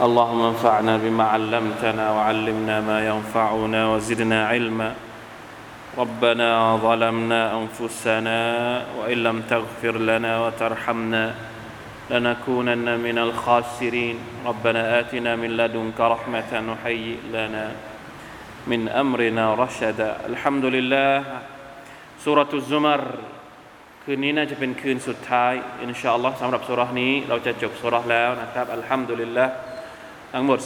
اللهم انفعنا بما علمتنا وعلمنا ما ينفعنا وزدنا علما ربنا ظلمنا أنفسنا وإن لم تغفر لنا وترحمنا لنكونن من الخاسرين ربنا آتنا من لدنك رحمة وهيئ لنا من أمرنا رشدا الحمد لله สุรทุซุมารคืนนี้น่าจะเป็นคืนสุดท้ายอินชาอัลลอฮ์สำหรับสุรานี้ เราจะจบสุราแล้วนะครับอัลฮัมดุลิลละ ทั้งหมด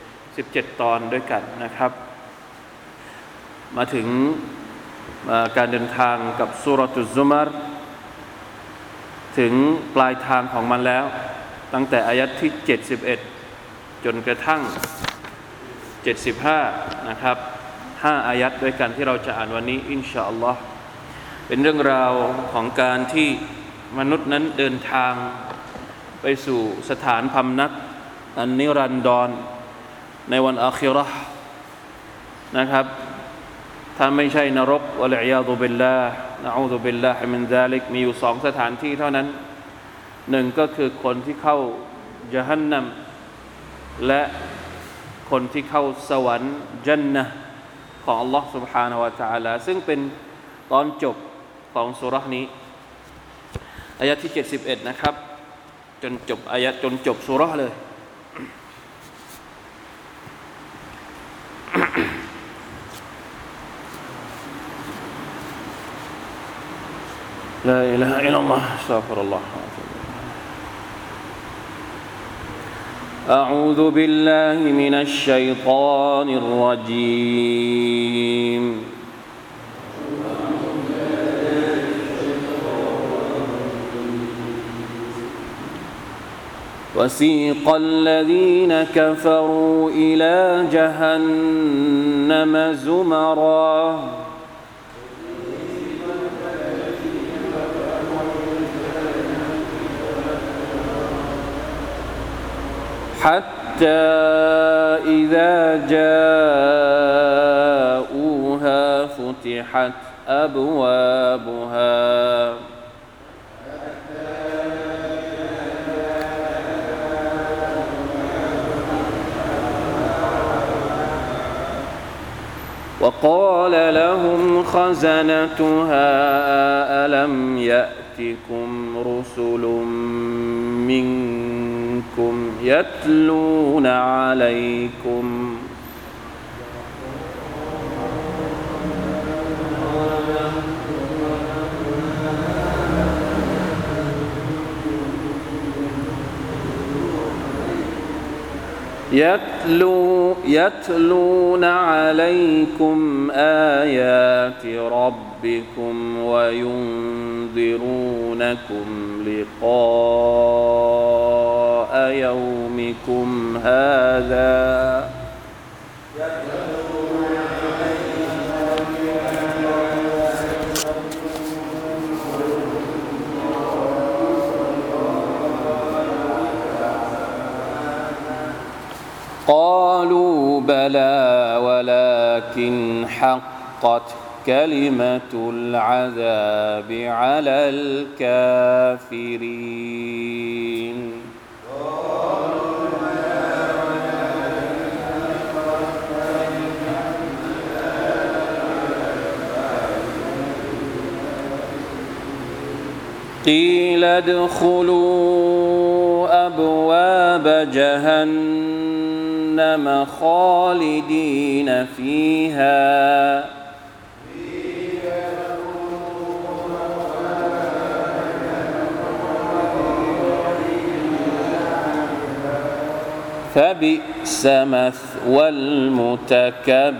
17 17 ตอนด้วยกันนะครับ มาถึงการเดินทางกับสุรทุซุมารถึงปลายทางของมันแล้ว ตั้งแต่อายัดที่ 71 จนกระทั่ง 75 นะครับห้าอายัดด้วยกันที่เราจะอ่านวันนี้ อินชาอัลลอฮ์เป็นเรื่องราวของการที่มนุษย์นั้นเดินทางไปสู่สถานพำนัก อันนิรันดรในวันอาคิรอนะครับ ถ้าไม่ใช่นรกวะลัยยาตุบิลลาห์นะอูซุบิลลาฮิมินซาลิกมีอยู่สองสถานที่เท่านั้นหนึ่งก็คือคนที่เข้าจฮันนัมและคนที่เข้าสวรรค์จันนะของ Allah سبحانه และ تعالى ซึ่งเป็นตอนจบของสุรานี้อายะที่ 71 นะครับ จนจบอายะจนจบสุราเลย لا إله إلا الله. استغفر الله. أعوذ بالله من الشيطان الرجيم. وسيق الذين كفروا إلى جهنم زمرًا. حتى إذا جاءوها فتحت أبوابها. وقال لهم خزنتها ألم يأتكم رسل منكم يتلون عليكم يتلو يتلون عليكم آيات ربكم وينذرونكم لقاء يومكم هذا قالوا بلى ولكن حقت كلمة العذاب على الكافرين. قيل ادخلوا أبواب جهنم خالدين فيها. فبئس مثوى المتكبرين.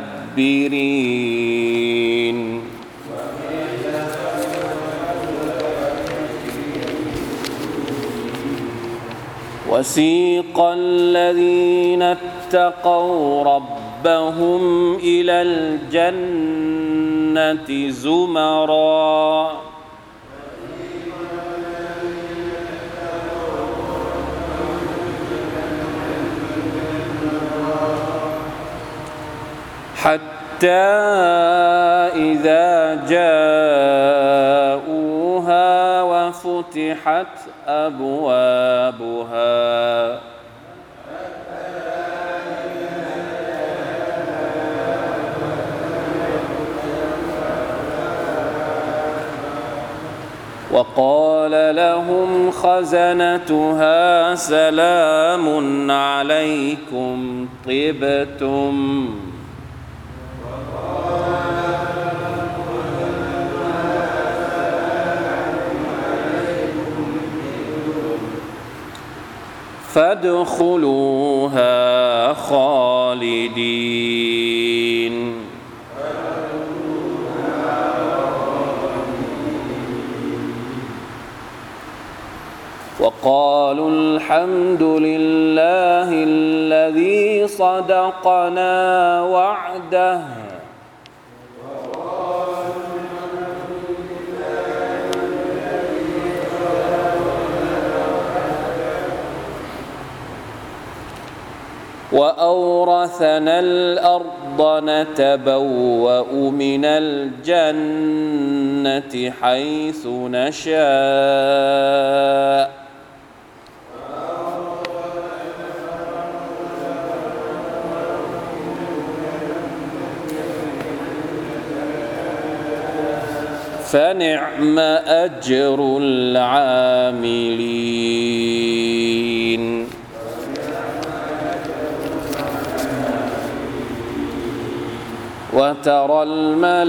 وسيق الذين اتقوا ربهم إلى الجنة زمرًا. حتى إذا جاءوها وفتحت أبوابها. وقال لهم خزنتها سلام عليكم طبتم. فادخلوها خالدين. وقالوا الحمد لله الذي صدقنا وعده. وأورثنا الأرض نتبوأ من الجنة حيث نشاء. فنعم أجر العاملين. وترى الملائكة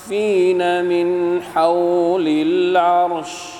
حافين من حول العرش.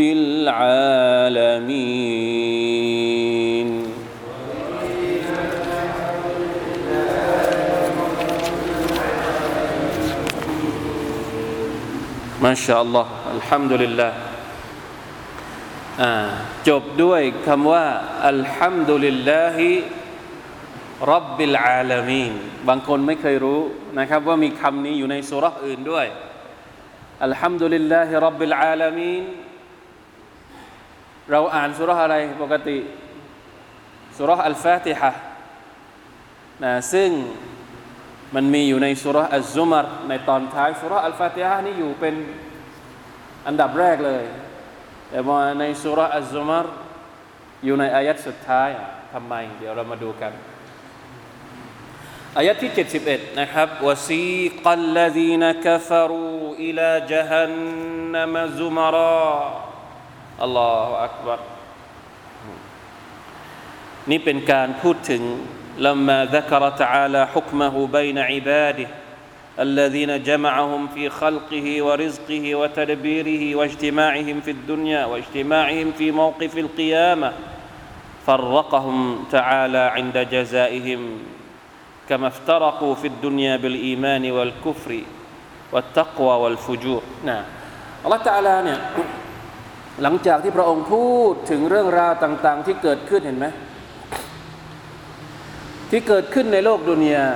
العالمين ما شاء الله الحمد لله จบด้วยคำว่าอัลฮัมดุลิลลาฮิรับบิลอาลามีนบางคนไม่เคยรู้นะครับว่ามีคำนี้อยู่ในสุราอื่นด้วยอัลฮัมดุลิลลาฮิรับบิลอาลามีน เราอ่านสูเราะฮ์อะไรปกติสูเราะฮ์อัลฟาติฮะฮ์นะซึ่งมันมีอยู่ในสุราอัลซุมารในตอนท้ายสุราอัลฟาติฮะนี่อยู่เป็นอันดับแรกเลย แต่มาในสุราอัลซุมารอยู่ในอายัดสุดท้ายทำไม เดี๋ยวเรามาดูกันอายัดที่ 71 นะครับวซีกัลลดีนกฟรูอิลาจฮันนมซุมารา อัลลอฮฺอักบัรนี่เป็นการพูดถึง لما ذكر تعالى حكمه بين عباده الذين جمعهم في خلقه ورزقه وتدبيره واجتماعهم في الدنيا واجتماعهم في موقف القيامه فرقهم تعالى عند جزائهم كما افترقوا في الدنيا بالايمان والكفر والتقوى والفجور نعم الله تعالى เนี่ย หลังจากที่พระองค์พูดถึงเรื่องราวต่าง ๆ ที่เกิดขึ้นเห็นไหมที่เกิดขึ้นในโลกดุนยา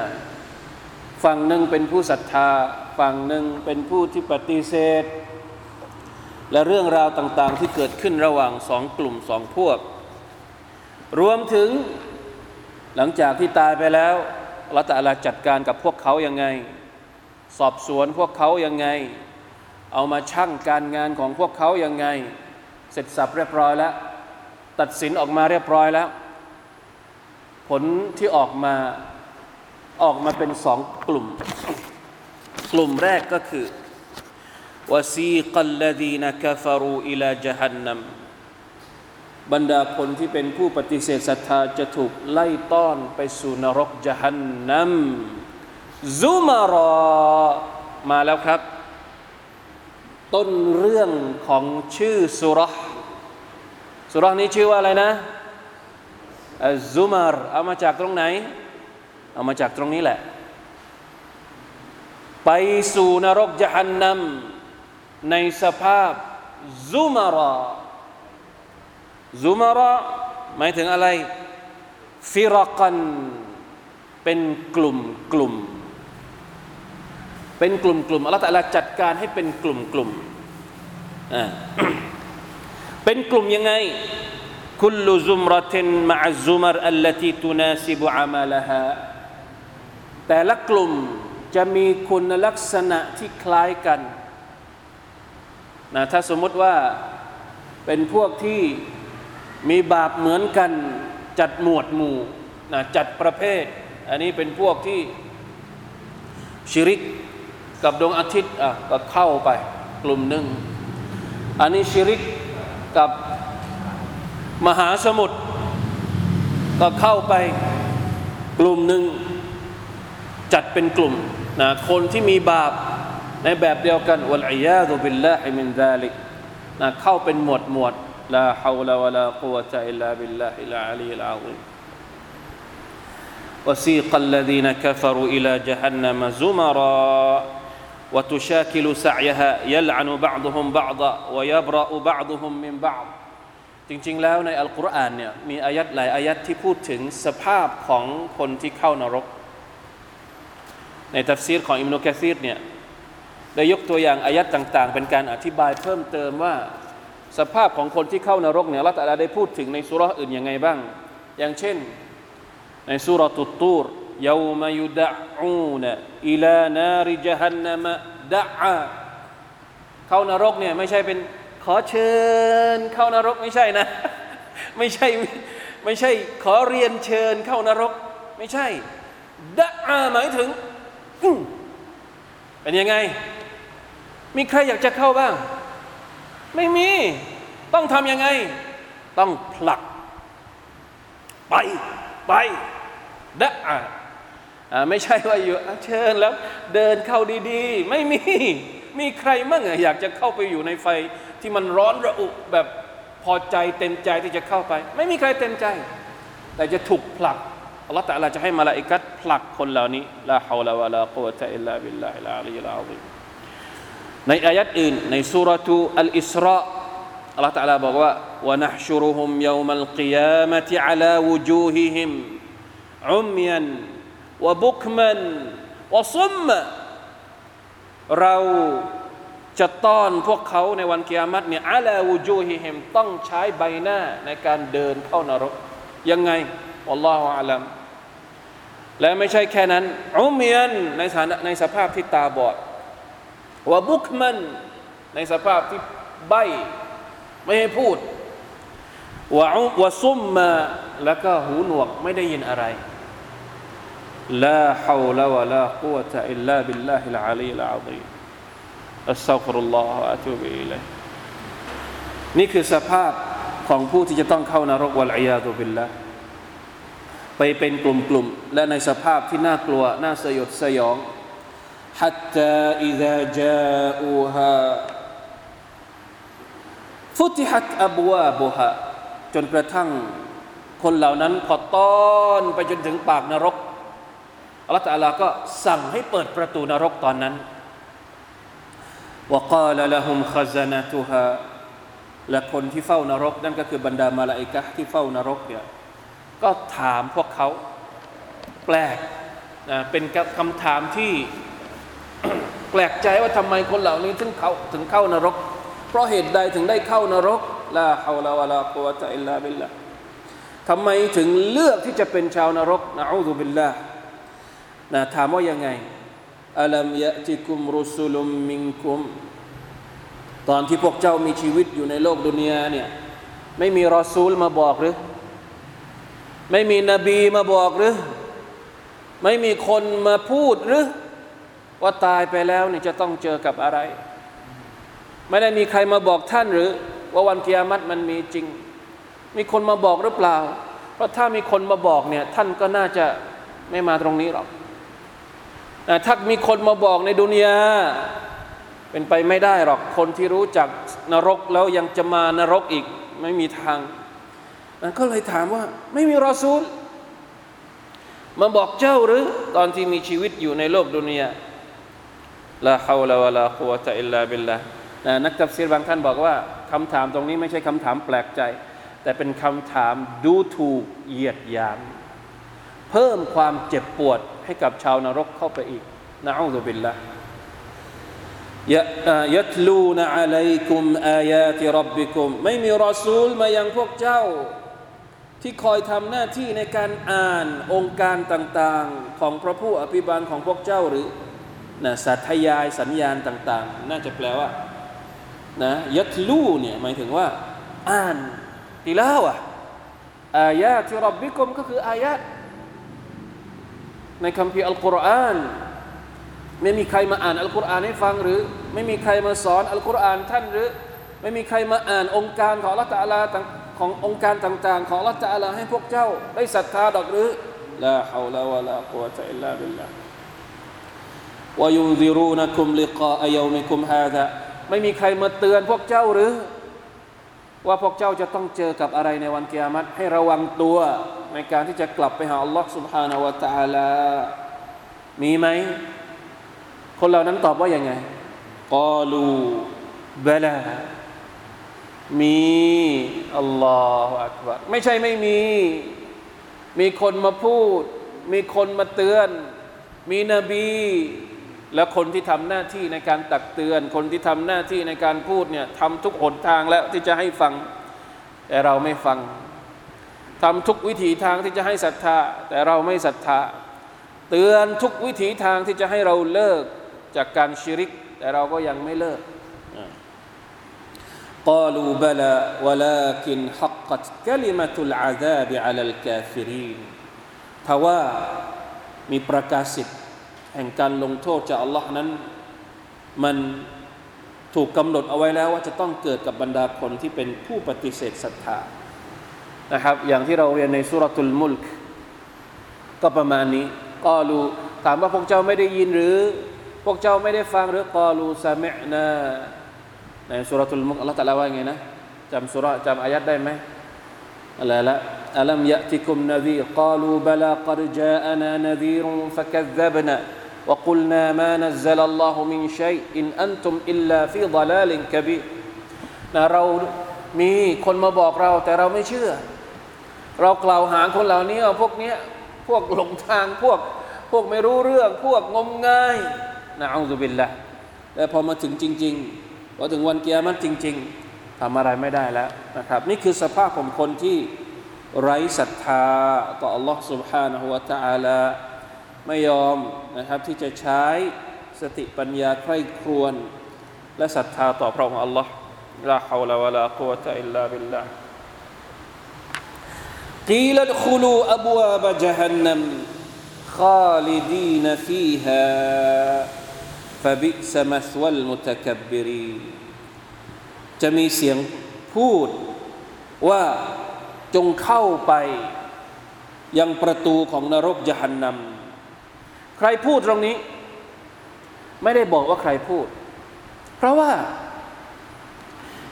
ฝั่งหนึ่งเป็นผู้ศรัทธา ฝั่งหนึ่งเป็นผู้ที่ปฏิเสธ และเรื่องราวต่าง ๆ ที่เกิดขึ้นระหว่างสองกลุ่มสองพวก รวมถึงหลังจากที่ตายไปแล้วละตาลาจัดการกับพวกเขายังไง สอบสวนพวกเขายังไง เอามาชั่งการงานของพวกเขายังไง เสร็จสับเรียบร้อยแล้ว ตัดสินออกมาเรียบร้อยแล้ว ผลที่ออกมาออกมาเป็นสองกลุ่ม กลุ่มแรกก็คือวซีกัลลดีนกฟารูอิลาจฮันนัมบรรดาคนที่เป็นผู้ปฏิเสธศรัทธาจะถูกไล่ต้อนไปสู่นรกจฮันนัมซุมารอมาแล้วครับ ต้นเรื่องของชื่อสุรห์สุรห์นี้ชื่อว่าอะไรนะอัซซุมารเอามาจากตรงไหน เอามาจากตรงนี้แหละ ไปสู่นรกจหันนัมในสภาพซุมาราซุมาราหมายถึงอะไร ฟิรกัน เป็นกลุ่มกลุ่ม เป็นกลุ่มกลุ่มอัลลอฮฺตะลาจัดการให้เป็นกลุ่มกลุ่มอ่าเป็นกลุ่มยังไงคุลซุมรตินมะซุมรอัลลตีตุนาซิบุอามาลฮาแต่ละกลุ่มจะมีคุณลักษณะที่คล้ายกันนะถ้าสมมติว่าเป็นพวกที่มีบาปเหมือนกันจัดหมวดหมู่นะจัดประเภท อันนี้เป็นพวกที่ชิริก กับดวงอาทิตย์อ่ะก็เข้าไปกลุ่มหนึ่งอันนี้ชิริกกับมหาสมุทรก็เข้าไปกลุ่มหนึ่งจัดเป็นกลุ่มนะคนที่มีบาปในแบบเดียวกันวัลอียาตุบิลลาฮิมินซาลิกนะเข้าเป็นหมวดหมวดลาฮาวลาวะลากุวะตะอิลลาบิลลาฮิลอาลีลอาซีม وسيق الذين كفروا إلى جهنم زمرا وتشاكل سعيها يلعن بعضهم بعضا ويبرأ بعضهم من بعض จริงๆแล้วในอัลกุรอานเนี่ยมีอายัดหลายอายัดที่พูดถึงสภาพของคนที่เข้านรก ในตัฟซีรของอิมนุกะซีรเนี่ยได้ยกตัวอย่างอายัดต่าง ๆ เป็นการอธิบายเพิ่มเติมว่า สภาพของคนที่เข้านรกเนี่ยละตัลลาได้พูดถึงในสุราอื่นยังไงบ้าง อย่างเช่น ในสุรตุตูร ยาวมายุดะอูนอิลานาริจฮันนมดะอาเข้านรกเนี่ยไม่ใช่เป็นขอเชิญเข้านรกไม่ใช่นะ ไม่ใช่ไม่ใช่ขอเรียนเชิญเข้านรก ไม่ใช่ดะอาหมายถึงเป็นยังไง มีใครอยากจะเข้าบ้าง ไม่มี ต้องทำยังไง ต้องผลัก ไป ไปดะอา ไม่ใช่ว่าอยู่เชิญแล้วเดินเข้าดี ๆ ไม่มี มีใครมั่งอยากจะเข้าไปอยู่ในไฟที่มันร้อนระอุแบบพอใจเต็มใจที่จะเข้าไป ไม่มีใครเต็มใจ แต่จะถูกผลักอัลลอฮฺตะลาจะให้มาลาอิกัดผลักคนเหล่านี้ลาฮาวลาวะลากุวะตะอิลลาบิลลาฮิลอาลีลาอิในอายัดอื่นในสุรทูอัลอิสราอัลลอฮฺตะลาบอกว่า ونحشرهم يوم القيامة على وجوههم عميا วบุคมันวซุมเราจะต้อนพวกเขาในวันกิยามัตเนี่ยอาลาวูจูฮิเฮมต้องใช้ใบหน้าในการเดินเข้านรก ยังไงอัลลอฮฺอาลัมและไม่ใช่แค่นั้นอุมียนในสถานในสภาพที่ตาบอดวบุคมันในสภาพที่ใบไม่ให้พูดวะซุมมาแล้วก็หูหนวกไม่ได้ยินอะไร ลาฮาวลาวะลากุวะตะอิลลาบิลลาฮิลอาลีลอาซีมอัสซาฟุรุลลอฮฺอะตูบิอิลัยนี่คือสภาพของผู้ที่จะต้องเข้านรกวัลอียาตุบิลละไปเป็นกลุ่มๆ และในสภาพที่น่ากลัว น่าสยดสยอง حتى إذا جاءوها فتحت أبوابها จนกระทั่งคนเหล่านั้นพอต้อนไปจนถึงปากนรก อัลลอฮฺตะลาก็สั่งให้เปิดประตูนรกตอนนั้น وقال لهم خزنتها และคนที่เฝ้านรก นั่นก็คือบรรดามาลาอิกะที่เฝ้านรกเนี่ยก็ถามพวกเขาแปลกนะเป็นคำถามที่ แปลกใจว่าทำไมคนเหล่านี้ถึงเขาถึงเข้านรก เพราะเหตุใดถึงได้เข้านรกลาฮาวลาวะลากุวะตะอิลลาบิลละทำไมถึงเลือกที่จะเป็นชาวนรกนะอูซุบิลลา นะถามว่ายังไงอัลัมยะติคุมรุสุลุมมิงคุม ตอนที่พวกเจ้ามีชีวิตอยู่ในโลกดุนยาเนี่ยไม่มีรอซูลมาบอกหรือ ไม่มีนบีมาบอกหรือ ไม่มีคนมาพูดหรือ ว่าตายไปแล้วเนี่ยจะต้องเจอกับอะไร ไม่ได้มีใครมาบอกท่านหรือ ว่าวันกิยามัตมันมีจริง มีคนมาบอกหรือเปล่า เพราะถ้ามีคนมาบอกเนี่ยท่านก็น่าจะไม่มาตรงนี้หรอก ถ้ามีคนมาบอกในดุนยาเป็นไปไม่ได้หรอกคนที่รู้จักนรกแล้วยังจะมานรกอีกไม่มีทาง ก็เลยถามว่า ไม่มีรอซูล มาบอกเจ้าหรือ ตอนที่มีชีวิตอยู่ในโลกดุนยาลาฮาวลาวะลาคุวะตะอิลลาบิลลานักตัฟซีรบางท่านบอกว่าคำถามตรงนี้ไม่ใช่คำถามแปลกใจ แต่เป็นคำถามดูถูกเหยียดหยาม เพิ่มความเจ็บปวดให้กับชาวนรกเข้าไปอีกนะอูซุบิลละยะตลูนอะลัยกุมอายาติรับบิกุมไม่มีรอซูลมายังพวกเจ้า ที่คอยทำหน้าที่ในการอ่านองค์การต่างๆ ของพระผู้อภิบาลของพวกเจ้าหรือนะสัตยายสัญญาณต่าง ๆ น่าจะแปลว่านะยัตลูเนี่ยหมายถึงว่า อ่านติลาวอะอายาที่รับบิกุมก็คืออายาต ในคำพีอัลกุรอานไม่มีใครมาอ่านอัลกุรอานให้ฟังหรือ ไม่มีใครมาสอนอัลกุรอานท่านหรือ ไม่มีใครมาอ่านองค์การของละตาลาขององค์การต่าง ๆ ของละตาลาให้พวกเจ้า ได้ศรัทธาดอกหรือลาฮาวลาวะลากุวะตะอิลลาบิลลาห์วยุนซิรูนัคุมลิกาอยามิคุมฮาดะไม่มีใครมาเตือนพวกเจ้าหรือ ว่าพวกเจ้าจะต้องเจอกับอะไรในวันกิยามัตให้ระวังตัวในการที่จะกลับไปหาอัลลอฮ์ سبحانه และ تعالى มีไหม คนเหล่านั้นตอบว่ายังไงกอลูบลามีอัลลอฮฺอักบารไม่ใช่ไม่มี มีคนมาพูด มีคนมาเตือน มีนบี และคนที่ทำหน้าที่ในการตักเตือน คนที่ทำหน้าที่ในการพูดเนี่ยทำทุกหนทางแล้วที่จะให้ฟัง แต่เราไม่ฟังทำทุกวิถีทางที่จะให้ศรัทธา แต่เราไม่ศรัทธา เตือนทุกวิถีทางที่จะให้เราเลิกจากการชิริก แต่เราก็ยังไม่เลิก قالوا بلى ولكن حقت كلمة العذاب على الكافرين ทว่ามีประกาศสิทธิ์ แห่งการลงโทษจากอัลลอฮ์นั้น มันถูกกำหนดเอาไว้แล้วว่าจะต้องเกิดกับบรรดาคนที่เป็นผู้ปฏิเสธศรัทธานะครับ อย่างที่เราเรียนในสุรทูลมุลกก็ประมาณนี้กอลูถามว่าพวกเจ้าไม่ได้ยินหรือ พวกเจ้าไม่ได้ฟังหรือกอลูซามนาในสุรทูลมุลกอัลลอฮฺตะลาว่าไงนะจำสุรจำอายัดได้ไหมอะไรละอัลัมยะติคุมนบีกาลูบลากัดจาอานานาดีรุฟะกัซซับนา وقلنا ما نزل الله من شيء إن أنتم إلا في ضلال كبير นะเรามีคนมาบอกเราแต่เราไม่เชื่อ เรากล่าวหาคนเหล่านี้พวกเนี้ยพวกหลงทางพวกพวกไม่รู้เรื่อง พวกงมงายนะอัลลอฮฺบิลละแต่พอมาถึงจริงๆพอถึงวันเกียรติจริง ๆทำอะไรไม่ได้แล้วนะครับ นี่คือสภาพของคนที่ไร้ศรัทธาต่อ Allah سبحانه และ تعالى ไม่ยอมนะครับที่จะใช้สติปัญญาใคร่ครวญและศรัทธาต่อพระองค์ Allah ลาฮาวลาวะลากุวะตะอิลลาบิลลาห์ قيل ادخلوا أبواب جهنم خالدين فيها فبئس مثوى المتكبرين จะมีเสียงพูดว่าจงเข้าไปยังประตูของนรกจหันนำใค รพูดตรงนี้ ไม่ได้บอกว่าใครพูด เพราะว่า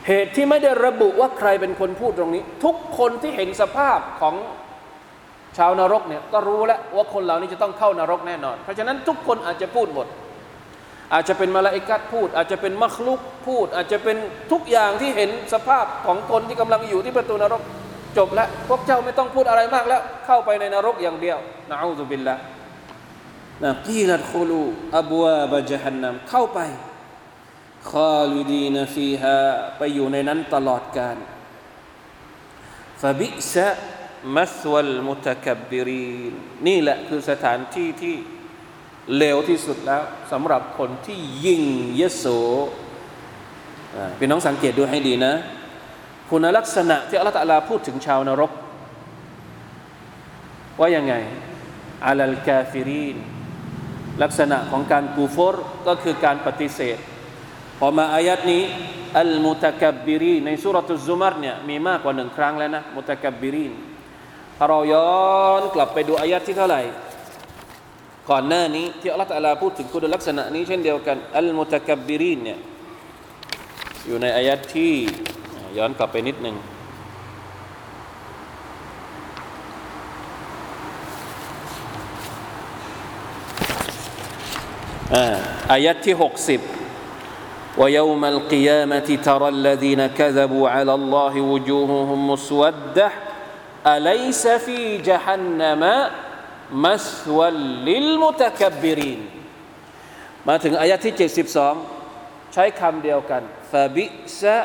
เหตุที่ไม่ได้ระบุว่าใครเป็นคนพูดตรงนี้ ทุกคนที่เห็นสภาพของชาวนรกเนี่ยก็รู้แล้วว่าคนเหล่านี้จะต้องเข้านรกแน่นอน เพราะฉะนั้นทุกคนอาจจะพูดหมด อาจจะเป็นมาลาอิกัดพูด อาจจะเป็นมัคลุกพูด อาจจะเป็นทุกอย่างที่เห็นสภาพของคนที่กำลังอยู่ที่ประตูนรกจบแล้ว พวกเจ้าไม่ต้องพูดอะไรมากแล้ว เข้าไปในนรกอย่างเดียวนะอูซุบิลละ นะกีลัดคูลูอับวาบะจฮันนัมเข้าไปคาลิดีนฟีฮาไปอยู่ในนั้นตลอดกาลฟบิซะมัสวัลมุตะกับบิรีนนี่แหละคือสถานที่ที่เลวที่สุดแล้วสำหรับคนที่ยิ่งยโสพี่น้องสังเกตดูให้ดีนะ คุณลักษณะที่อัลลอฮฺตะลาพูดถึงชาวนรก ว่ายังไงอาลัลกาฟิรีน ลักษณะของการกูฟรก็คือการปฏิเสธพอมาอายัดนี้อัลมุตะกับบิรีในสุรทุซุมารเนี่ยมีมากกว่าหนึ่งครั้งแล้วนะมุตะกับบิรีนถ้าเราย้อนกลับไปดูอายัดที่เท่าไหร่ ก่อนหน้านี้ที่อัลลอฮฺตะลาพูดถึงคุณลักษณะนี้เช่นเดียวกันอัลมุตะกับบิรีนเนี่ยอยู่ในอายัดที่ย้อนกลับไปนิดหนึ่ง อายัดที่60 ويوم القيامة ترى الذين كذبوا على الله وجوههم مسودة أليس في جهنم مسوى للمتكبرين มาถึงอายะที่ 72 ใช้คำเดียวกันฟาบิซะ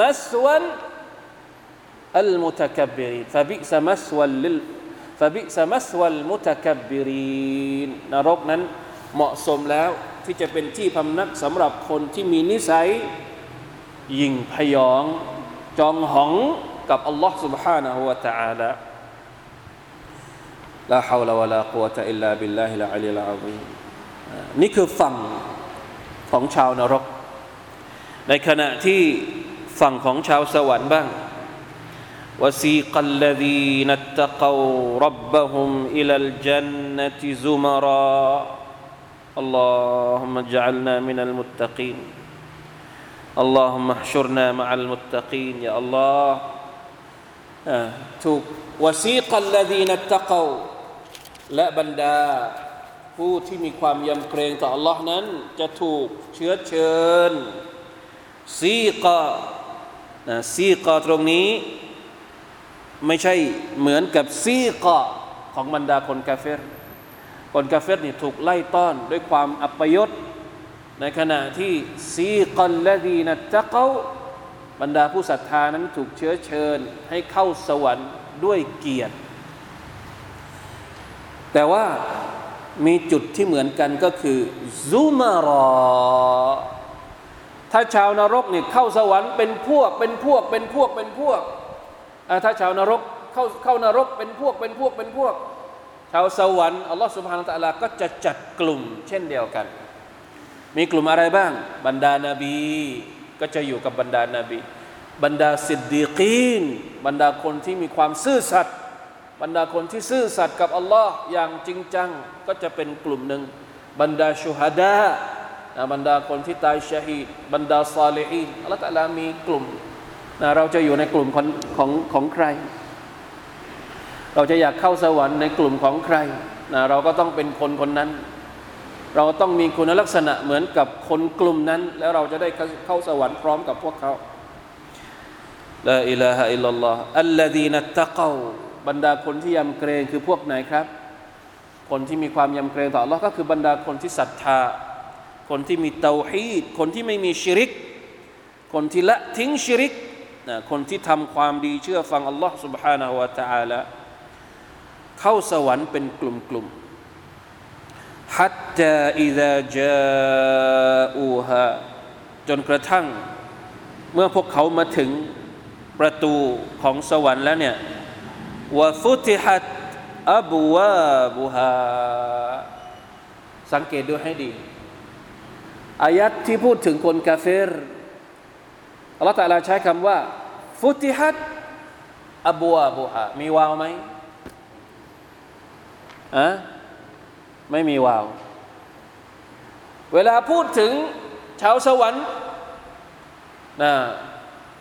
มัสวันอัลมุตะกับบิรีนฟาบิซะมัสวันลิลฟาบิซะมัสวัลมุตะกับบิรีนนรกนั้น เหมาะสมแล้วที่จะเป็นที่พำนักสำหรับคนที่มีนิสัย ยิงพยอง จองหองกับอัลลอฮ์ سبحانه และ تعالى ลาฮาวลาวะลากุวะตะอิลลาบิลลาฮิลอะลีลอาซีมนี่คือฝั่งของชาวนรก ในขณะที่ฝั่งของชาวสวรรค์บ้าง وسيق الذين اتقوا ربهم إلى الجنة زمرًا اللهم اجعلنا من المتقين اللهم احشرنا مع المتقين يا الله ถูกวสีก الذين اتقوا และบรรดาผู้ที่มีความยำเกรงต่อ Allah นั้น จะถูกเชื้อเชิญซีกะซีกะตรงนี้ ไม่ใช่เหมือนกับซีกะของบรรดาคนกาเฟร คนกาเฟรนี่ถูกไล่ต้อนด้วยความอัปยศ ในขณะที่ซีกัลละดีนัตะเกาบรรดาผู้ศรัทธานั้นถูกเชื้อเชิญ ให้เข้าสวรรค์ด้วยเกียรติ แต่ว่ามีจุดที่เหมือนกันก็คือซุมารอ ถ้าชาวนรกเนี่ยเข้าสวรรค์เป็นพวกเป็นพวกเป็นพวกเป็นพวกถ้าชาวนรกเข้าเข้านรกเป็นพวกเป็นพวกเป็นพวก ชาวสวรรค์อัลลอฮ์สุบฮานาตะลาก็จะจัดกลุ่มเช่นเดียวกัน มีกลุ่มอะไรบ้าง บรรดานาบี ก็จะอยู่กับบรรดานาบี บรรดาสิดดีกีนบรรดาคนที่มีความซื่อสัตย์บรรดาคนที่ซื่อสัตย์กับอัลลอฮ์อย่างจริงจัง ก็จะเป็นกลุ่มหนึ่ง บรรดาชูฮัดาบรรดาคนที่ตายชฮีดบรรดาซาลีฮีนอัลลอฮ์ตะลามีกลุ่มนะเราจะอยู่ในกลุ่มของของของใคร เราจะอยากเข้าสวรรค์ในกลุ่มของใครนะเราก็ต้องเป็นคนคนนั้น เราต้องมีคุณลักษณะเหมือนกับคนกลุ่มนั้น แล้วเราจะได้เข้าสวรรค์พร้อมกับพวกเขาลาอิลาฮะอิลลัลลอฮ์อัลลดีนัตตะกาบรรดาคนที่ยำเกรงคือพวกไหนครับ คนที่มีความยำเกรงต่อเราก็คือบรรดาคนที่ศรัทธา คนที่มีเตาฮีดคนที่ไม่มีชิริก คนที่ละทิ้งชิริกนะคนที่ทำความดีเชื่อฟัง Allah subhanahu wa ta'ala เข้าสวรรค์เป็นกลุ่มๆฮัตตาอิดะจาอูฮาจนกระทั่ง เมื่อพวกเขามาถึงประตูของสวรรค์แล้วเนี่ยวะฟุติฮัตอับวาบุฮาสังเกตดูให้ดี อายัดที่พูดถึงคนกาเฟรอัลลอฮฺตะลาใช้คำว่า ฟุติฮัตอับวาบุฮามีวาวไหม อะไม่มีวาว เวลาพูดถึงชาวสวรรค์นะ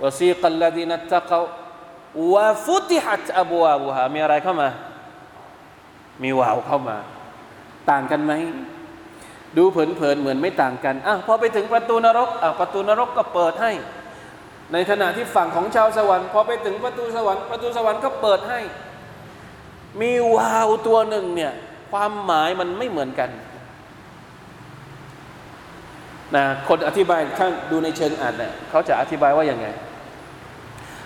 วซีกัลลดีนัตตะกวะฟุติฮัตอับวาบุฮามีอะไรเข้ามา มีวาวเข้ามา ต่างกันไหม ดูเผินๆเหมือนไม่ต่างกันอะพอไปถึงประตูนรกอะประตูนรกก็เปิดให้ ในขณะที่ฝั่งของชาวสวรรค์พอไปถึงประตูสวรรค์ประตูสวรรค์ก็เปิดให้ มีวาวตัวหนึ่งเนี่ยความหมายมันไม่เหมือนกันนะคนอธิบายถ้าดูในเชิงอ่านเนี่ยเขาจะอธิบายว่าอย่างไง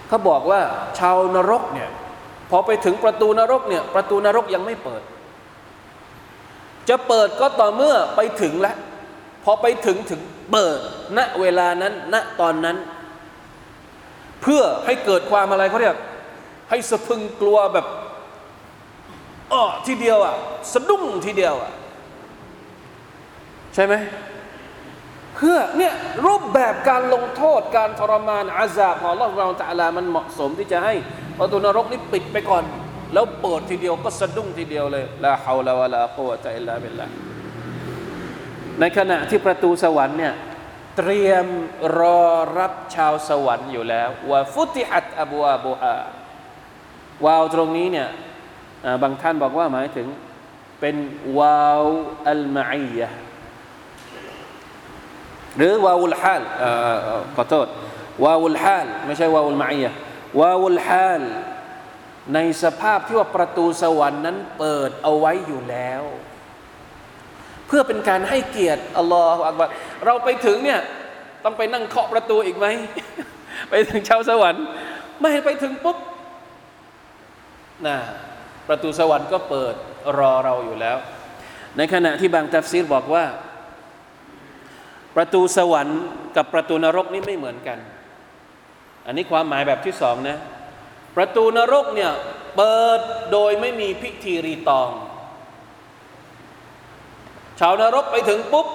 เขาบอกว่าชาวนรกเนี่ยพอไปถึงประตูนรกเนี่ยประตูนรกยังไม่เปิด จะเปิดก็ต่อเมื่อไปถึงแล้วพอไปถึงถึงเปิดณเวลานั้นณตอนนั้น เพื่อให้เกิดความอะไรเขาเรียกให้สะพึงกลัวแบบ อ้อทีเดียวอะสะดุ้งทีเดียวอะใช่ไหมเพื่อเนี่ยรูปแบบการลงโทษการทรมานอาซาบของอัลลอฮฺเราตะลามันเหมาะสมที่จะให้ประตูนรกนี้ปิดไปก่อน แล้วเปิดทีเดียวก็สะดุ้งทีเดียวเลยลาฮาวลาวะลากุวะตะอิลลาบิลลาในขณะที่ประตูสวรรค์เนี่ยเตรียมรอรับชาวสวรรค์อยู่แล้วว่าฟุติฮัตอบูอาบูฮาวาวตรงนี้เนี่ย บางท่านบอกว่าหมายถึงเป็นวาวอัลมาอียะหรือวาวุลฮาลขอโทษวาวุลฮาลไม่ใช่วาวุลมาอียะวาวุลฮาลในสภาพที่ว่าประตูสวรรค์นั้นเปิดเอาไว้อยู่แล้ว เพื่อเป็นการให้เกียรติอัลลอฮฺอักบัรเราไปถึงเนี่ยต้องไปนั่งเคาะประตูอีกไหม ไปถึงชาวสวรรค์ ไม่ไปถึงปุ๊บนะ ประตูสวรรค์ก็เปิดรอเราอยู่แล้ว ในขณะที่บางตัฟซีรบอกว่า ประตูสวรรค์กับประตูนรกนี่ไม่เหมือนกัน อันนี้ความหมายแบบที่สองนะ ประตูนรกเนี่ยเปิดโดยไม่มีพิธีรีตอง ชาวนรกไปถึงปุ๊บ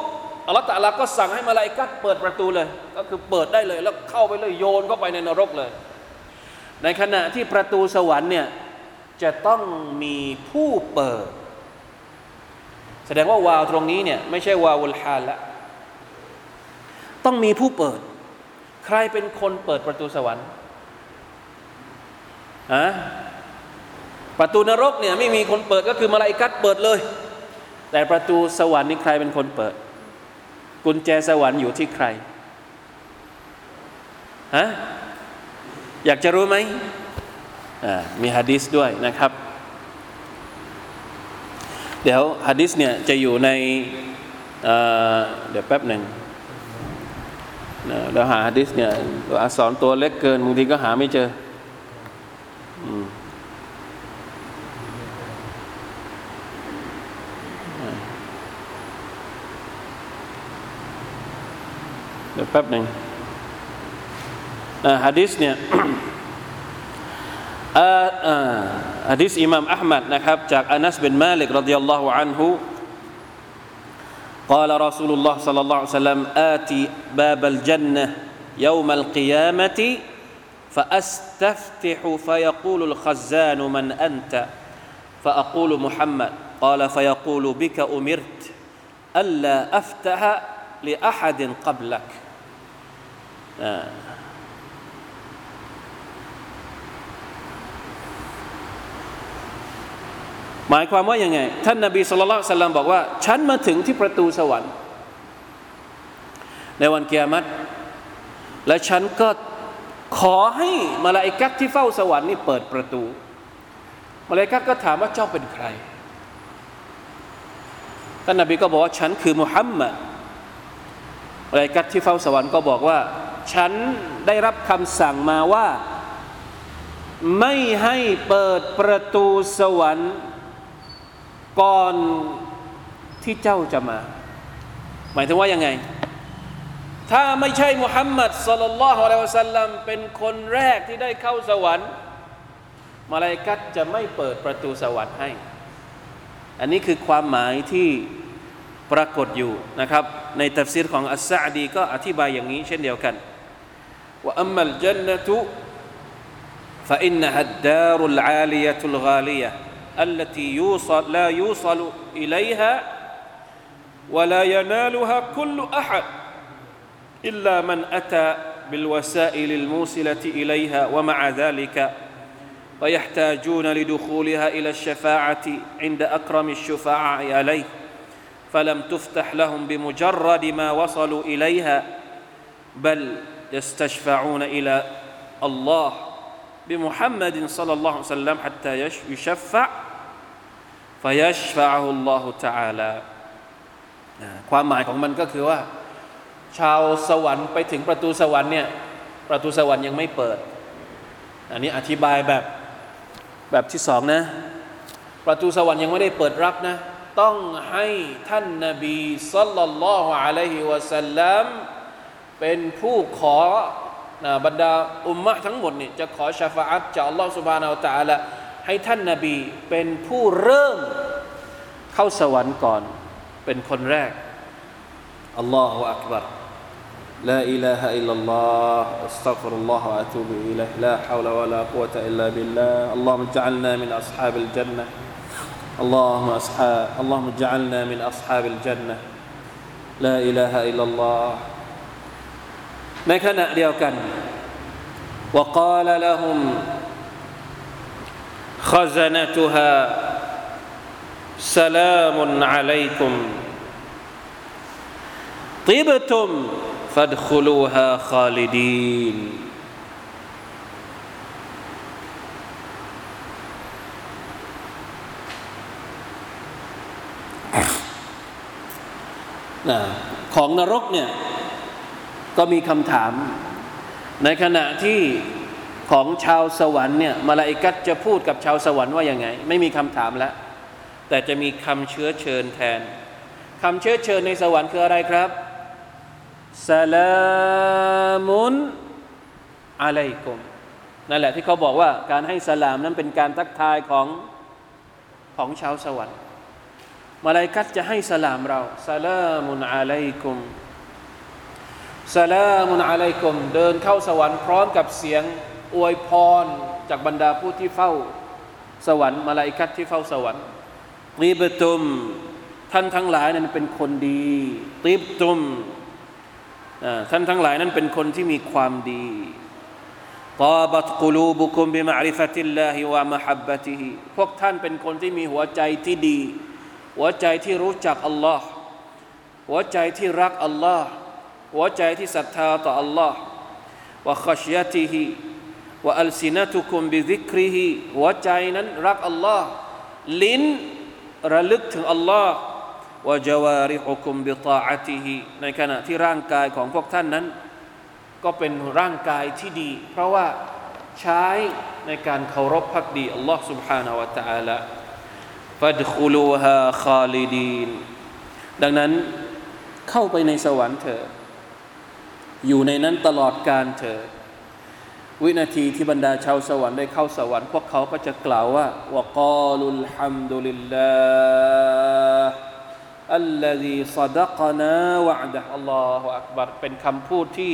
อัลลอฮฺตะลาก็สั่งให้มาลายกัดเปิดประตูเลย ก็คือเปิดได้เลยแล้วเข้าไปเลยโยนเข้าไปในนรกเลย ในขณะที่ประตูสวรรค์เนี่ย จะต้องมีผู้เปิด แสดงว่าวาวตรงนี้เนี่ยไม่ใช่วาวุลฮาลละ ต้องมีผู้เปิด ใครเป็นคนเปิดประตูสวรรค์อะประตูนรกเนี่ยไม่มีคนเปิดก็คือมาลาอิกัดเปิดเลย แต่ประตูสวรรค์นี่ใครเป็นคนเปิด กุญแจสวรรค์อยู่ที่ใครฮะอยากจะรู้ไหม มีฮะดิษด้วยนะครับ เดี๋ยวฮะดิษเนี่ยจะอยู่ในเดี๋ยวแป๊บหนึ่งเราหาฮะดิษเนี่ยอักษรตัวเล็กเกินบางทีก็หาไม่เจอเดี๋ยวแป๊บหนึ่งฮะดิษเนี่ย ฮะดิษอิมามอัลมัดนะครับจากอานัสบินมาลิกรดิยัลลอฮุอันฮุ قال رسول الله صلى الله عليه وسلم آتي باب الجنة يوم القيامة فأستفتح فيقول الخزان من أنت فأقول محمد قال فيقول بك أمرت ألا أفتح لأحد قبلك آه. หมายความว่ายังไง ท่านนาบีสุลต่านสัลลัมบอกว่า ฉันมาถึงที่ประตูสวรรค์ ในวันเกียรติและฉันก็ขอให้มาลาอิกัตที่เฝ้าสวรรค์นี่เปิดประตู มาลาอิกัตก็ถามว่าเจ้าเป็นใคร ท่านนาบีก็บอกว่าฉันคือมุฮัมมัดมาลาอิกัตที่เฝ้าสวรรค์ก็บอกว่า ฉันได้รับคำสั่งมาว่า ไม่ให้เปิดประตูสวรรค์ ก่อนที่เจ้าจะมา หมายถึงว่ายังไง ถ้าไม่ใช่มุฮัมมัดสลลัลลอฮุอะลัยฮิวะสัลลัมเป็นคนแรกที่ได้เข้าสวรรค์ มาลายกัตจะไม่เปิดประตูสวรรค์ให้ อันนี้คือความหมายที่ปรากฏอยู่นะครับ ในตัฟซีรของอัสซาดีก็อธิบายอย่างนี้เช่นเดียวกัน ว่าอัมมัลจันนตุ فإنها الدار العالية الغالية التي يوصل لا يوصل إليها ولا ينالها كل أحد إلا من أتى بالوسائل الموصلة إليها ومع ذلك ويحتاجون لدخولها إلى الشفاعة عند أكرم الشفعاء عليه. فلم تفتح لهم بمجرد ما وصلوا إليها بل يستشفعون إلى الله بمحمد صلى الله عليه وسلم حتى يشفع ฟยัชฟะฮุลลอฮุตะอาลาความหมายของมันก็คือว่า ชาวสวรรค์ไปถึงประตูสวรรค์เนี่ยประตูสวรรค์ยังไม่เปิด อันนี้อธิบายแบบแบบที่สองนะ ประตูสวรรค์ยังไม่ได้เปิดรับนะ ต้องให้ท่านนาบีสัลลัลลอฮุอะลัยฮิวะสัลลัมเป็นผู้ขอบรรดาอุมมะทั้งหมดนี่จะขอชาฟาอัตจากอัลลอฮฺสุบฮานาอัลตะอาลา ใ ให้ท่านนาบีเป็นผู้เริ่มเข้าสวรรค์ก่อน เป็นคนแรกอัลลอฮฺอักบัร لا إله إلا الله استغفر الله وأتوب إليه لا حول ولا قوة إلا بالله اللهم اجعلنا من أصحاب الجنة اللهم أصحاب اللهم اجعلنا من أصحاب الجنة لا إله إلا الله ในขณะเดียวกัน وقال لهم خزنتها سلام عليكم طبتم فادخلوها خالدين นะของนรกเนี่ย ก็มีคำถาม ในขณะที่ ของชาวสวรรค์เนี่ยมาลาอิกัตจะพูดกับชาวสวรรค์ว่าอยังไง ไม่มีคำถามแล้ว แต่จะมีคำเชื้อเชิญแทนคำเชื้อเชิญในสวรรค์คืออะไรครับสลามุนอะลัยกุมนั่นแหละที่เขาบอกว่าการให้สลามนั้นเป็นการทักทายของของชาวสวรรค์มาลาอิกัตจะให้สลามเราสลามุนอะลัยกุมสลามุนอะลัยกุม เดินเข้าสวรรค์พร้อมกับเสียง อวยพรจากบรรดาผู้ที่เฝ้าสวรรค์มาลาอิกัตที่เฝ้าสวรรค์รีบตุม ท่านทั้งหลายนั้นเป็นคนดีติบตุมท่านทั้งหลายนั้นเป็นคนที่มีความดีตาบัตกลูบุคุมบิมาริฟติลลาฮิวะมะฮับบะติฮิพวกท่านเป็นคนที่มีหัวใจที่ดี หัวใจที่รู้จักอัลลอฮ์หัวใจที่รักอัลลอฮ์หัวใจที่ศรัทธาต่ออัลลอฮ์วะขชยะติฮิ วะอัลซินะตุคุมบิซิกริฮิหัวใจนั้นรักอัลลอฮ์ลิ้นระลึกถึงอัลลอฮ์วะจาวาริฮุคุมบิตาอะติฮิในขณะที่ร่างกายของพวกท่านนั้น ก็เป็นร่างกายที่ดี เพราะว่าใช้ในการเคารพพักดีอัลลอฮ์ سبحانه และ تعالى ฟัดคุลูฮาคาลิดีนดังนั้นเข้าไปในสวรรค์เถอะอยู่ในนั้นตลอดการเถอะ วินาทีที่บรรดาชาวสวรรค์ได้เข้าสวรรค์พวกเขาก็จะกล่าวว่าวกาลุลฮัมดุลิลลาห์อัลลฮีซดักนาวะดะอัลลอฮฺอักบัรเป็นคำพูดที่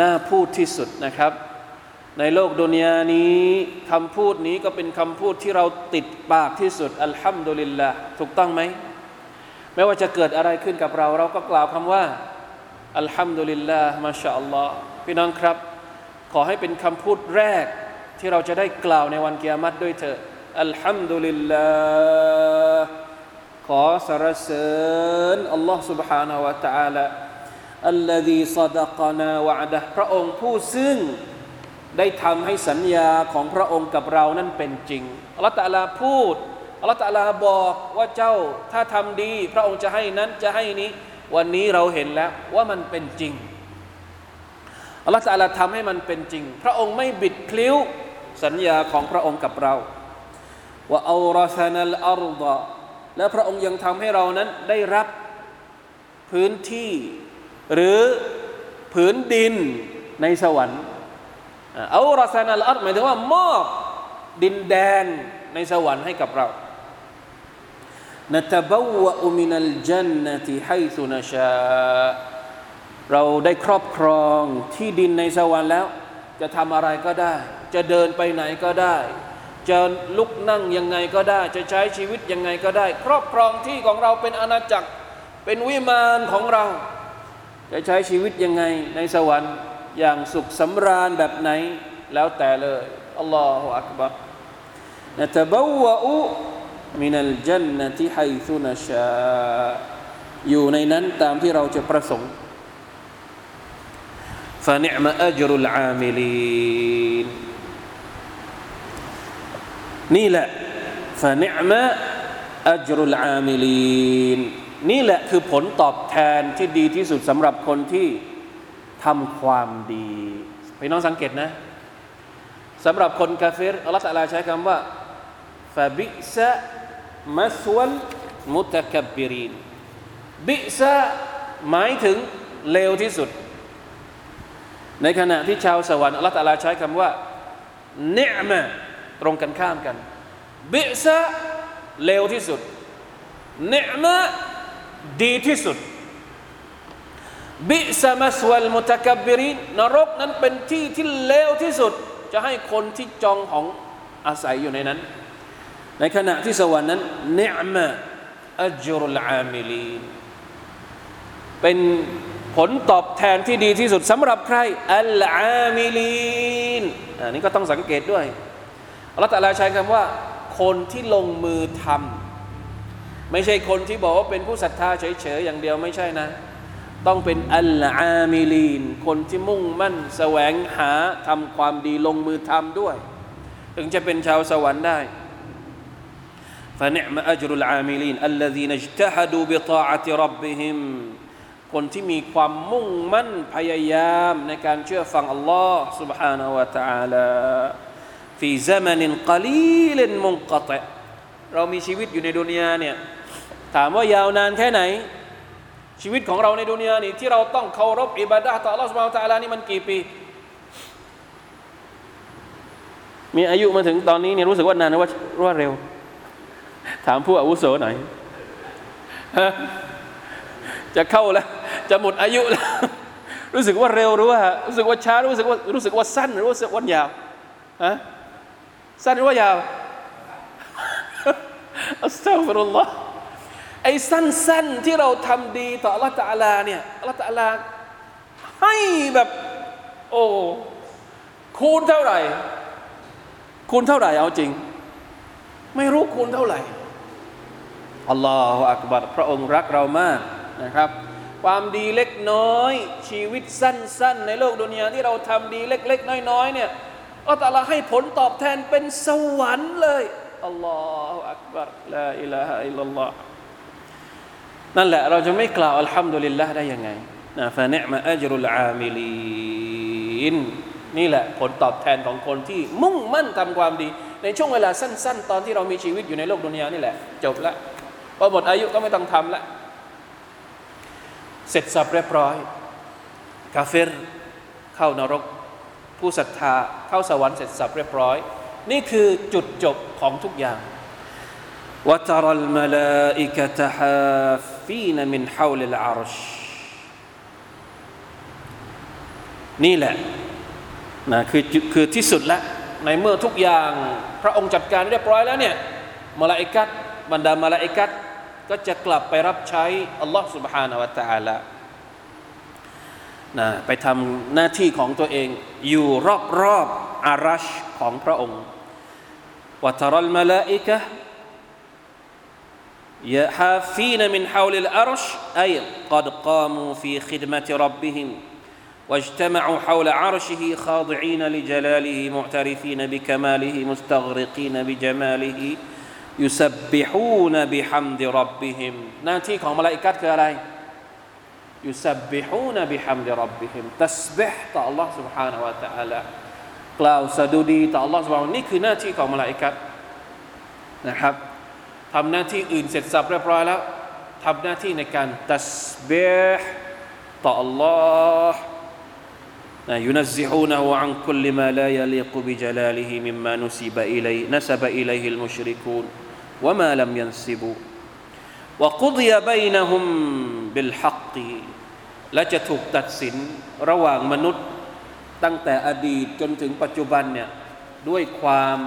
น่าพูดที่สุดนะครับ ในโลกดุนยานี้คำพูดนี้ก็เป็นคำพูดที่เราติดปากที่สุดอัลฮัมดุลิลลาห์ถูกต้องไหมไม่ว่าจะเกิดอะไรขึ้นกับเรา เราก็กล่าวคำว่าอัลฮัมดุลิลลาห์มาชาอัลลอฮ์พี่น้องครับ อให้เป็นคำพูดแรกที่เราจะได้กล่าวในวันเกียรติด้วยเถอะอัลฮัมดุลิลลาห์ขอสรรเสริญอัลลอฮ์ سبحانه และ تعالى อัลลอฮีซาดะกนาวะดะพระองค์ผู้ซึ่งได้ทำให้สัญญาของพระองค์กับเรานั้นเป็นจริงอัลลอฮฺตะลาพูดอัลลอฮฺตะลาบอกว่าเจ้าถ้าทำดี พระองค์จะให้นั้นจะให้นี้ วันนี้เราเห็นแล้วว่ามันเป็นจริง อัลลอฮฺตะลาทำให้มันเป็นจริง พระองค์ไม่บิดพลิ้วสัญญาของพระองค์กับเราว่าอัลรอซานัลอัรดะและพระองค์ยังทำให้เรานั้นได้รับพื้นที่ หรือผืนดินในสวรรค์อัลรอซานัลอัรหมายถึงว่ามอบดินแดนในสวรรค์ให้กับเรานตบวะมินัลจันนติให้สุนชา เราได้ครอบครองที่ดินในสวรรค์แล้ว จะทำอะไรก็ได้ จะเดินไปไหนก็ได้ จะลุกนั่งยังไงก็ได้ จะใช้ชีวิตยังไงก็ได้ ครอบครองที่ของเราเป็นอาณาจักร เป็นวิมานของเรา จะใช้ชีวิตยังไงในสวรรค์ อย่างสุขสำราญแบบไหนแล้วแต่เลยอัลลอฮฺอักบัรนะตะบวะอุมินัลจันนติไฮซุนชาอยู่ในนั้นตามที่เราจะประสงค์ ฟานิมะอัจรุลอามิลีนี่แหละฟานิมะอัจรุลอามิลีนนี่แหละคือผลตอบแทนที่ดีที่สุดสำหรับคนที่ทำความดีพี่น้องสังเกตนะสำหรับคนกาเฟรอัลลอฮฺตะลาใช้คำว่าฟะบิซะมัสวลมุตะกับบิรีนบิซะหมายถึงเลวที่สุด ในขณะที่ชาวสวรรค์อัลลอฮฺตะลาใช้คำว่าเนืมะตรงกันข้ามกันบิซะเลวที่สุดเนมะดีที่สุดบิสมัสวัลมุตะกับบรินนรกนั้นเป็นที่ที่เลวที่สุด จะให้คนที่จองของอาศัยอยู่ในนั้น ในขณะที่สวรรค์นั้นเนมะอัจรุลอามิลีนเป็น ผลตอบแทนที่ดีที่สุดสำหรับใคร อัลอามิลีนอันนี้ก็ต้องสังเกตด้วยอัลลอฮฺตะลาใช้คำว่า คนที่ลงมือทำไม่ใช่คนที่บอกว่าเป็นผู้ศรัทธาเฉยๆอย่างเดียวไม่ใช่นะ ต้องเป็นอัลอามิลีน คนที่มุ่งมั่นแสวงหาทำความดีลงมือทำด้วย ถึงจะเป็นชาวสวรรค์ได้ فنعم أجر العاملين الذين اجتهدوا بطاعة ربهم คนที่มีความมุ่งมั่นพยายามในการเชื่อฟังอัลลอฮ์ سبحانه และ تعالى في زمن قليل منقطع เรามีชีวิตอยู่ในดุนยาเนี่ยถามว่ายาวนานแค่ไหน ชีวิตของเราในดุนยานี่ที่เราต้องเคารพอิบาดะต่อ Allah سبحانه และ تعالى นี่มันกี่ปี มีอายุมาถึงตอนนี้เนี่ยรู้สึกว่านานหรือว่าว่าเร็ว ถามผู้อาวุโสหน่อยจะเข้าแล้ว จะหมดอายุแล้ว รู้สึกว่าเร็วหรือว่า รู้สึกว่าช้ารู้สึกว่ารู้สึกว่าสั้นหรือว่าสึกว่ายาวฮะสั้นหรือว่ายาวอัสซาฟุรุลลอฮ์ไอ้สั้น ๆ ที่เราทำดีต่อ Allah ตะลาเนี่ย Allah ตะลาให้แบบ โอ้คูณเท่าไหร่ คูณเท่าไหร่เอาจริง ไม่รู้คูณเท่าไหร่อัลลอฮฺอักบัรพระองค์รักเรามากนะครับ ความดีเล็กน้อย ชีวิตสั้น ๆ ในโลกดุนยาที่เราทำดีเล็ก ๆ น้อย ๆ เนี่ยอัลลอฮฺให้ผลตอบแทนเป็นสวรรค์เลยอัลลอฮฺอักบัรลาอิลาฮะอิลลัลลอฮนั่นแหละเราจะไม่กล่าวอัลฮัมดุลิลละได้ยังไงนะฟะเนมะอัจรุลอามิลีนนี่แหละผลตอบแทนของคนที่มุ่งมั่นทำความดี ในช่วงเวลาสั้น ๆ ตอนที่เรามีชีวิตอยู่ในโลกดุนยานี่แหละ จบละพอหมดอายุก็ไม่ต้องทำละ เสร็จสับเรียบร้อย กาเฟรเข้านรก ผู้ศรัทธาเข้าสวรรค์เสร็จสับเรียบร้อย นี่คือจุดจบของทุกอย่างوترى الملائكة حافين من حول العرش นี่แหละนะคือคือที่สุดละในเมื่อทุกอย่างพระองค์จัดการเรียบร้อยแล้วเนี่ยมลาอิกัตบรรดามลาอิกัต ก็จะกลับไปรับใช้อัลลอฮ์ سبحانه และ تعالى นะไปทำหน้าที่ของตัวเอง อยู่รอบๆอารัชของพระองค์วัตรัลมาลาอิกะ يحافين من حول الأرش أي قد قاموا في خدمة ربهم واجتمعوا حول عرشه خاضعين لجلاله معترفين بكماله مستغرقين بجماله يسبحون بحمد ربهم หน้าที่ของมลาอิกัตคืออะไร يسبحون بحمد ربهم ตัสบิห์ต่อ Allah سبحانه และ تعالى กล่าวสดุดีต่อ Allah سبحانه นี่คือหน้าที่ของมลาอิกัตนะครับทำหน้าที่อื่นเสร็จสับเรียบร้อยแล้วทำหน้าที่ในการตัสบิห์ต่อ Allah ينزهونه عن كل ما لا يليق بجلاله مما نسب إليه نسب إليه المشركون วะมาลัมยันซิบุวะกุดยาบยนะฮุมบิลฮักกีและจะถูกตัดสินระหว่างมนุษย์ตั้งแต่อดีตจนถึงปัจจุบันเนี่ยด้วยความ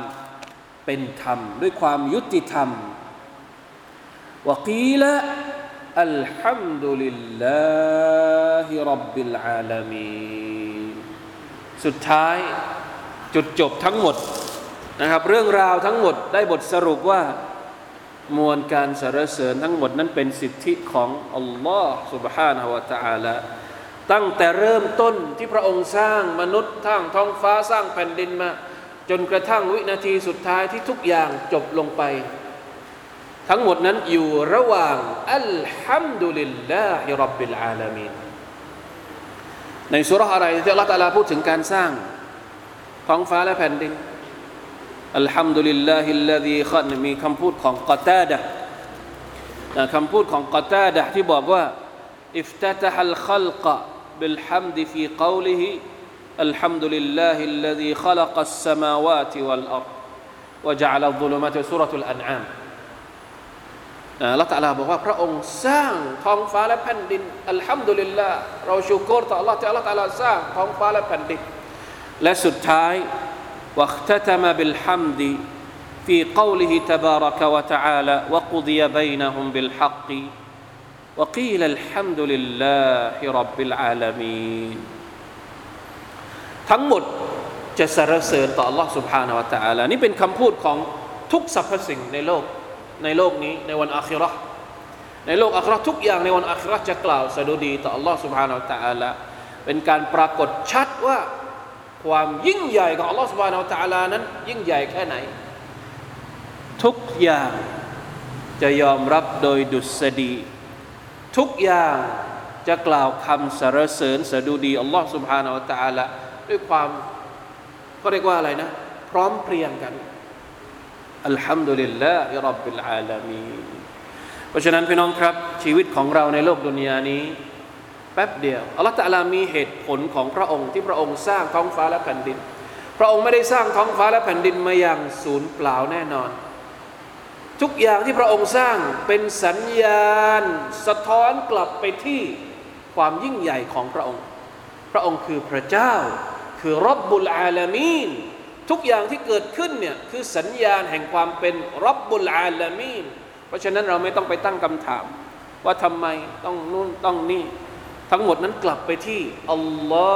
เป็นธรรม ด้วยความยุติธรรมวกีละอัลฮัมดุลิลลาฮิรับบิลอาลามีสุดท้ายจุดจบทั้งหมดนะครับ เรื่องราวทั้งหมดได้บทสรุปว่า มวลการสรรเสริญทั้งหมดนั้นเป็นสิทธิของอัลลอฮ์ سبحانه และ تعالى ตั้งแต่เริ่มต้นที่พระองค์สร้างมนุษย์ทั้งท้องฟ้าสร้างแผ่นดินมา จนกระทั่งวินาทีสุดท้ายที่ทุกอย่างจบลงไป ทั้งหมดนั้นอยู่ระหว่างอัลฮัมดุลิลลาฮิรับบิลอาลามีนในสุราอะไรที่อัลลอฮฺตาลาพูดถึงการสร้างท้องฟ้าและแผ่นดิน الحمد لله الذي خلق มีคำพูดของกอตาดะคำพูดของกอตาดะที่บอกว่าافتتح الخلق بالحمد في قوله الحمد لله الذي خلق السماوات والأرض وجعل الظلمات سورة الأنعام الله تعالى บอกว่าพระองค์สร้างท้องฟ้าและแผ่นดินอัลฮัมดุลิลลาเราชูกรต่อ วัคตตมบิลฮัมดี في قوله تبارك وتعالى وقضي بينهم بالحق وقيل الحمد لله رب العالمين ทั้งหมดจะสรรเสริญต่อ Allah سبحانه และ تعالى นี่เป็นคำพูดของทุกสรรพสิ่งในโลกในโลกนี้ในวันอาคิเราะห์ในโลกอาคิเราะห์ทุกอย่างในวันอาคิเราะห์จะกล่าวสดุดีต่อ Allah سبحانه และ تعالى เป็นการปรากฏชัดว่า ความยิ่งใหญ่ของอัลลอฮฺสุบานอัลตะลานั้น ยิ่งใหญ่แค่ไหน ทุกอย่างจะยอมรับโดยดุษฎีทุกอย่างจะกล่าวคำสรรเสริญสดุดีอัลลอฮฺสุบฮานาอัลตะลาด้วยความก็เรียกว่าอะไรนะ พร้อมเพรียงกันอัลฮัมดุลิลลาฮิรับบิลอาลามีเพราะฉะนั้นพี่น้องครับ ชีวิตของเราในโลกดุนยานี้ ป๊บเดียวอัลลอฮฺตะลามีเหตุผลของพระองค์ที่พระองค์สร้างท้องฟ้าและแผ่นดิน พระองค์ไม่ได้สร้างท้องฟ้าและแผ่นดินมาอย่างศูนย์เปล่าแน่นอน ทุกอย่างที่พระองค์สร้างเป็นสัญญาณ สะท้อนกลับไปที่ความยิ่งใหญ่ของพระองค์ พระองค์คือพระเจ้า คือรับบุลอาลามีนทุกอย่างที่เกิดขึ้นเนี่ยคือสัญญาณแห่งความเป็นรับบุลอาลามีนเพราะฉะนั้นเราไม่ต้องไปตั้งคำถาม ว่าทำไมต้องนู่นต้องนี่ ทั้งหมดนั้นกลับไปที่อัลลอ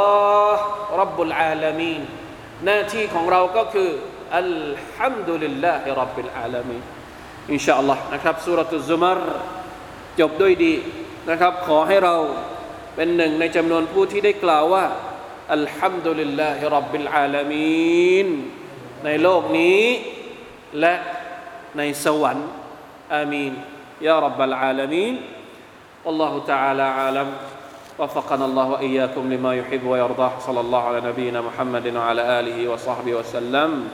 ฮ์รับบุลอาลามีนหน้าที่ของเราก็คืออัลฮัมดุลิลลาฮิรับบิลอาลามีนอินชาอัลลอฮ์นะครับสุรตุซุมารจบด้วยดีนะครับ ขอให้เราเป็นหนึ่งในจำนวนผู้ที่ได้กล่าวว่าอัลฮัมดุลิลลาฮิรับบิลอาลามีนในโลกนี้ และในสวรรค์อามีนยารับบัลอาลามีน والله تعالى عالم وفقنا الله وإياكم لما يحب ويرضى. صلى الله على نبينا محمد وعلى آله وصحبه وسلم.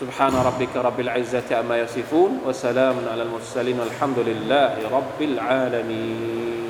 سبحان ربك رب العزة عما يصفون وسلام على المرسلين والحمد لله رب العالمين.